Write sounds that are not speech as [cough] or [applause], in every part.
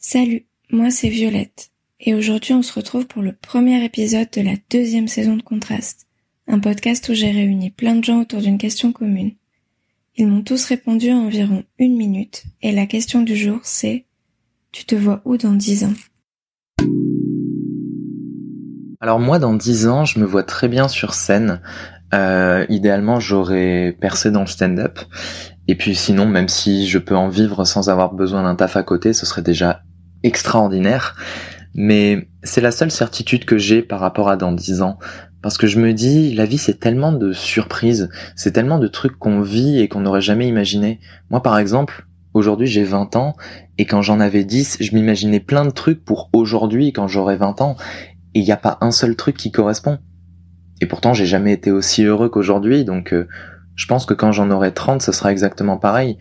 Salut, moi c'est Violette, et aujourd'hui on se retrouve pour le premier épisode de la deuxième saison de Contraste, un podcast où j'ai réuni plein de gens autour d'une question commune. Ils m'ont tous répondu en environ une minute, et la question du jour c'est Tu te vois où dans dix ans? Alors moi dans dix ans je me vois très bien sur scène. Euh, idéalement j'aurais percé dans le stand-up. Et puis sinon, même si je peux en vivre sans avoir besoin d'un taf à côté, ce serait déjà extraordinaire. Mais c'est la seule certitude que j'ai par rapport à dans dix ans. Parce que je me dis, la vie c'est tellement de surprises, c'est tellement de trucs qu'on vit et qu'on n'aurait jamais imaginé. Moi par exemple, aujourd'hui j'ai 20 ans, et quand j'en avais 10, je m'imaginais plein de trucs pour aujourd'hui quand j'aurai 20 ans, et il n'y a pas un seul truc qui correspond. Et pourtant j'ai jamais été aussi heureux qu'aujourd'hui, donc euh, je pense que quand j'en aurai 30, ce sera exactement pareil.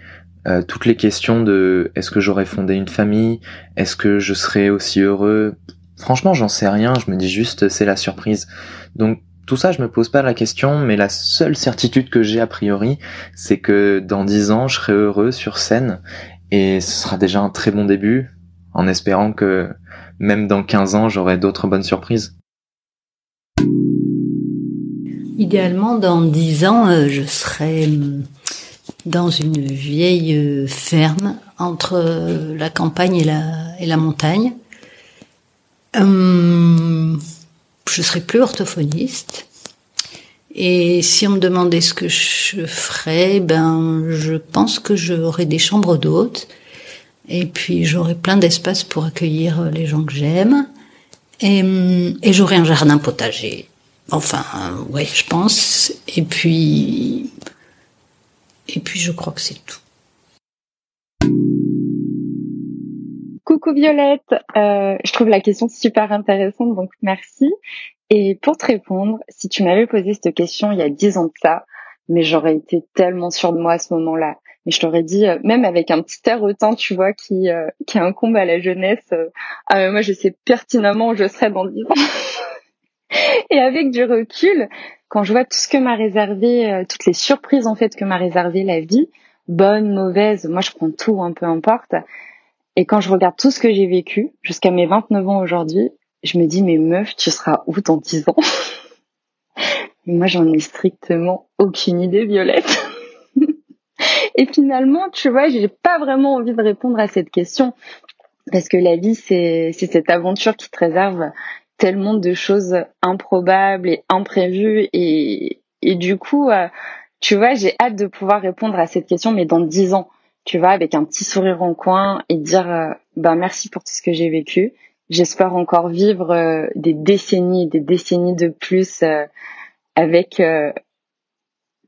Euh, toutes les questions de est-ce que j'aurais fondé une famille, est-ce que je serais aussi heureux, franchement j'en sais rien, je me dis juste c'est la surprise. Donc tout ça je me pose pas la question, mais la seule certitude que j'ai a priori, c'est que dans 10 ans je serai heureux sur scène et ce sera déjà un très bon début, en espérant que même dans 15 ans j'aurai d'autres bonnes surprises. Idéalement, dans 10 ans, euh, je serai dans une vieille euh, ferme entre euh, la campagne et la, montagne. Hum, je serai plus orthophoniste. Et si on me demandait ce que je ferais, ben, je pense que j'aurais des chambres d'hôtes. Et puis, j'aurais plein d'espace pour accueillir les gens que j'aime. Et, hum, et j'aurais un jardin potager. Enfin, ouais, je pense. Et puis, et puis, je crois que c'est tout. Coucou Violette, euh, je trouve la question super intéressante, donc merci. Et pour te répondre, si tu m'avais posé cette question il y a dix ans de ça, mais j'aurais été tellement sûre de moi à ce moment-là. Mais je t'aurais dit, euh, même avec un petit air autant, tu vois, qui, euh, qui incombe à la jeunesse, euh, ah, moi je sais pertinemment où je serai dans dix ans. [laughs] Et avec du recul, quand je vois tout ce que m'a réservé, toutes les surprises en fait que m'a réservé la vie, bonne, mauvaise, moi je prends tout, hein, peu importe. Et quand je regarde tout ce que j'ai vécu jusqu'à mes 29 ans aujourd'hui, je me dis mais meuf, tu seras où dans 10 ans? [laughs] Moi j'en ai strictement aucune idée, Violette. [laughs] Et finalement, tu vois, j'ai pas vraiment envie de répondre à cette question parce que la vie c'est cette aventure qui te réserve tellement de choses improbables et imprévues et et du coup, euh, tu vois, j'ai hâte de pouvoir répondre à cette question, mais dans dix ans tu vois, avec un petit sourire en coin et dire euh, ben merci pour tout ce que j'ai vécu. J'espère encore vivre euh, des décennies, des décennies de plus avec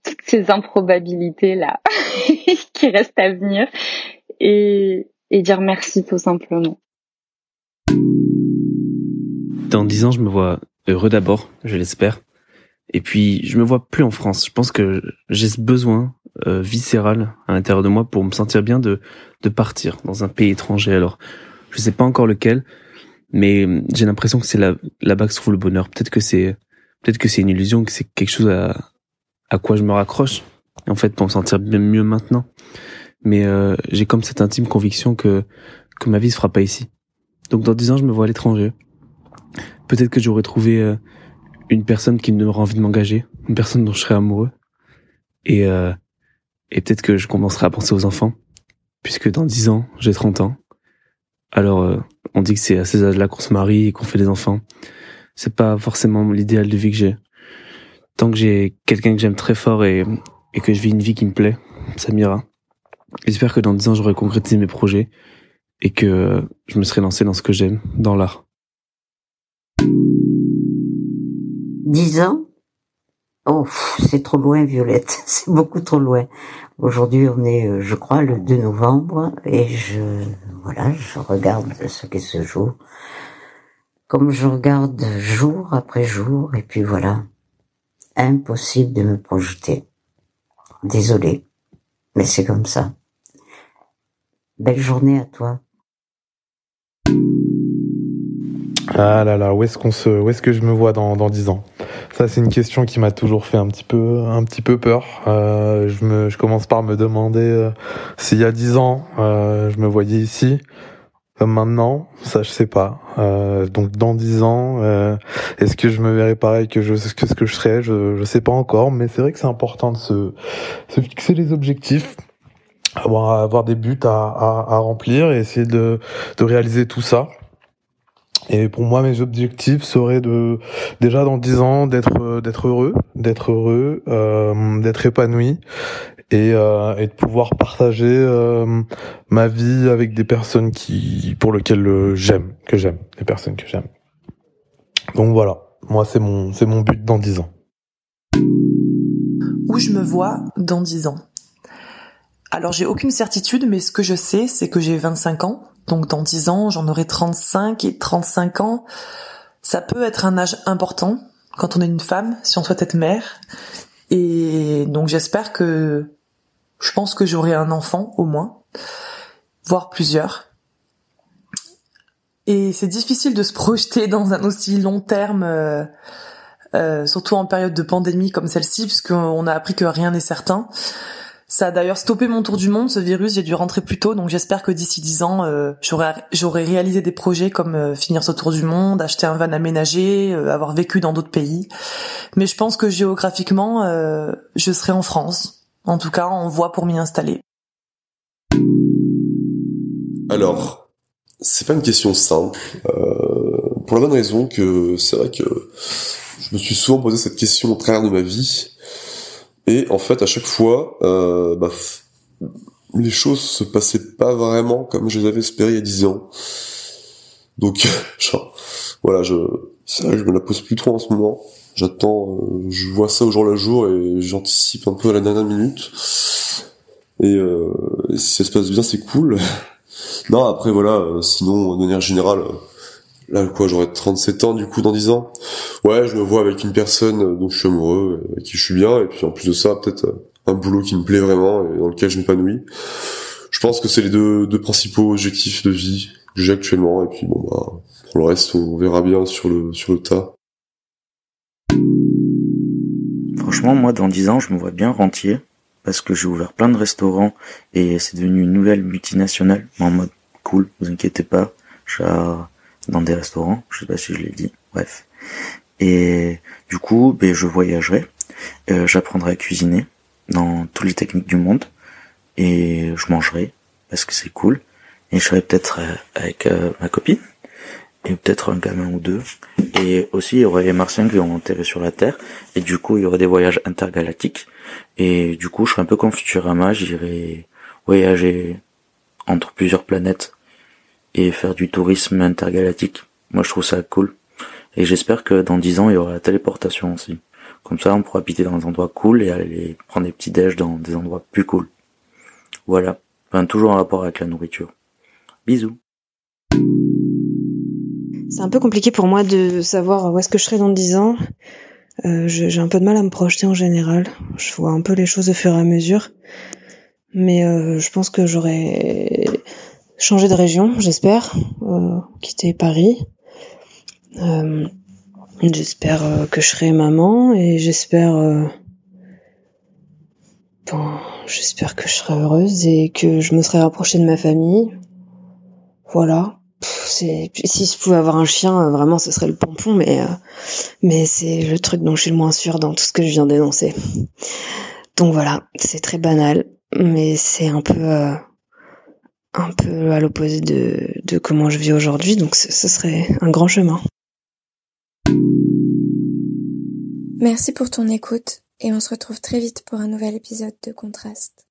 toutes ces improbabilités là [laughs] qui restent à venir et, et dire merci tout simplement. Dans dix ans, je me vois heureux d'abord, je l'espère. Et puis, je me vois plus en France. Je pense que j'ai ce besoin euh, viscérale à l'intérieur de moi pour me sentir bien de, de partir dans un pays étranger. Alors, je sais pas encore lequel, mais j'ai l'impression que c'est là, là-bas que se trouve le bonheur. Peut-être que c'est, peut-être que c'est une illusion, que c'est quelque chose à, à quoi je me raccroche, en fait, pour me sentir bien mieux maintenant. Mais euh, j'ai comme cette intime conviction que, que ma vie se fera pas ici. Donc dans dix ans, je me vois à l'étranger. Peut-être que j'aurais trouvé euh, une personne qui me donnera envie de m'engager, une personne dont je serais amoureux. Et, euh, et peut-être que je commencerai à penser aux enfants, puisque dans 10 ans, j'ai 30 ans. Alors, euh, on dit que c'est à ces âges-là qu'on se marie et qu'on fait des enfants. C'est pas forcément l'idéal de vie que j'ai. Tant que j'ai quelqu'un que j'aime très fort et, et que je vis une vie qui me plaît, ça m'ira. J'espère que dans 10 ans, j'aurai concrétisé mes projets et que je me serai lancé dans ce que j'aime, dans l'art. 10 ans Oh, c'est trop loin, Violette. [laughs] C'est beaucoup trop loin. Aujourd'hui, on est, euh, je crois, le 2 novembre et je, voilà, je regarde ce qui se joue. Comme je regarde jour après jour et puis voilà. Impossible de me projeter. Désolé. Mais c'est comme ça. Belle journée à toi. Ah là là, où est-ce qu'on se, où est-ce que je me vois dans, dans 10 ans? Ça, c'est une question qui m'a toujours fait un petit peu, un petit peu peur. Euh, je me, je commence par me demander euh, s'il y a 10 ans, euh, je me voyais ici. maintenant, ça je sais pas. Euh, donc dans dix ans, euh, est-ce que je me verrai pareil que je que ce que je serai Je je sais pas encore, mais c'est vrai que c'est important de se, se fixer les objectifs, avoir avoir des buts à, à, à remplir et essayer de de réaliser tout ça. Et pour moi, mes objectifs seraient de déjà dans dix ans d'être d'être heureux, d'être heureux, euh, d'être épanoui et, euh, et de pouvoir partager euh, ma vie avec des personnes qui pour lesquelles euh, j'aime, que j'aime, des personnes que j'aime. Donc voilà, moi c'est mon c'est mon but dans dix ans. Où je me vois dans dix ans? Alors j'ai aucune certitude, mais ce que je sais, c'est que j'ai 25 ans donc dans 10 ans, j'en aurai 35 et 35 ans, ça peut être un âge important quand on est une femme, si on souhaite être mère. Et donc j'espère que je pense que j'aurai un enfant au moins, voire plusieurs. Et c'est difficile de se projeter dans un aussi long terme, euh, euh, surtout en période de pandémie comme celle-ci, puisqu'on a appris que rien n'est certain. Ça a d'ailleurs stoppé mon tour du monde, ce virus. J'ai dû rentrer plus tôt, donc j'espère que d'ici dix ans, euh, j'aurai réalisé des projets comme euh, finir ce tour du monde, acheter un van aménagé, euh, avoir vécu dans d'autres pays. Mais je pense que géographiquement, je serai en France. En tout cas, on voit pour m'y installer. Alors, c'est pas une question simple, pour la bonne raison que c'est vrai que je me suis souvent posé cette question au travers de ma vie. Et en fait, à chaque fois, euh, bah, les choses se passaient pas vraiment comme je les avais espérées il y a 10 ans. Donc, [laughs] genre, voilà, je, c'est je me la pose plus trop en ce moment. J'attends, euh, je vois ça au jour le jour et j'anticipe un peu à la dernière minute. Et, euh, si ça se passe bien, c'est cool. [laughs] non, après voilà, euh, sinon de manière générale, Là, quoi, j'aurai 37 ans, du coup, dans 10 ans. Ouais, je me vois avec une personne dont je suis amoureux, avec qui je suis bien, et puis en plus de ça, peut-être euh, un boulot qui me plaît vraiment et dans lequel je m'épanouis. Je pense que c'est les deux, deux principaux objectifs de vie que j'ai actuellement, et puis bon, bah, pour le reste, on verra bien sur le, sur le tas. Franchement, moi, dans 10 ans, je me vois bien rentier, parce que j'ai ouvert plein de restaurants, et c'est devenu une nouvelle multinationale, en mode cool, vous inquiétez pas. J'ai dans des restaurants, je sais pas si je l'ai dit, bref. Et du coup, ben, je voyagerai, euh, j'apprendrai à cuisiner dans toutes les techniques du monde, et je mangerai, parce que c'est cool, et je serai peut-être euh, avec euh, ma copine, et peut-être un gamin ou deux. Et aussi, il y aurait les martiens qui vont enterré sur la Terre, et du coup, il y aurait des voyages intergalactiques, et du coup, je serai un peu comme Futurama, j'irai voyager entre plusieurs planètes et faire du tourisme intergalactique. Moi, je trouve ça cool. Et j'espère que dans dix ans, il y aura la téléportation aussi. Comme ça, on pourra habiter dans des endroits cool et aller prendre des petits déj dans des endroits plus cool. Voilà. Enfin, toujours en rapport avec la nourriture. Bisous. C'est un peu compliqué pour moi de savoir où est-ce que je serai dans dix ans. Euh, j'ai un peu de mal à me projeter en général. Je vois un peu les choses au fur et à mesure. Mais euh, je pense que j'aurai changer de région, j'espère, euh, quitter Paris. Euh, j'espère euh, que je serai maman et j'espère, bon, j'espère que je serai heureuse et que je me serai rapprochée de ma famille. Voilà. Si je pouvais avoir un chien, vraiment, ce serait le pompon, mais mais c'est le truc dont je suis le moins sûre dans tout ce que je viens d'énoncer. Donc voilà, c'est très banal, mais c'est un peu un peu à l'opposé de, comment je vis aujourd'hui, donc ce, ce serait un grand chemin. Merci pour ton écoute et on se retrouve très vite pour un nouvel épisode de Contraste.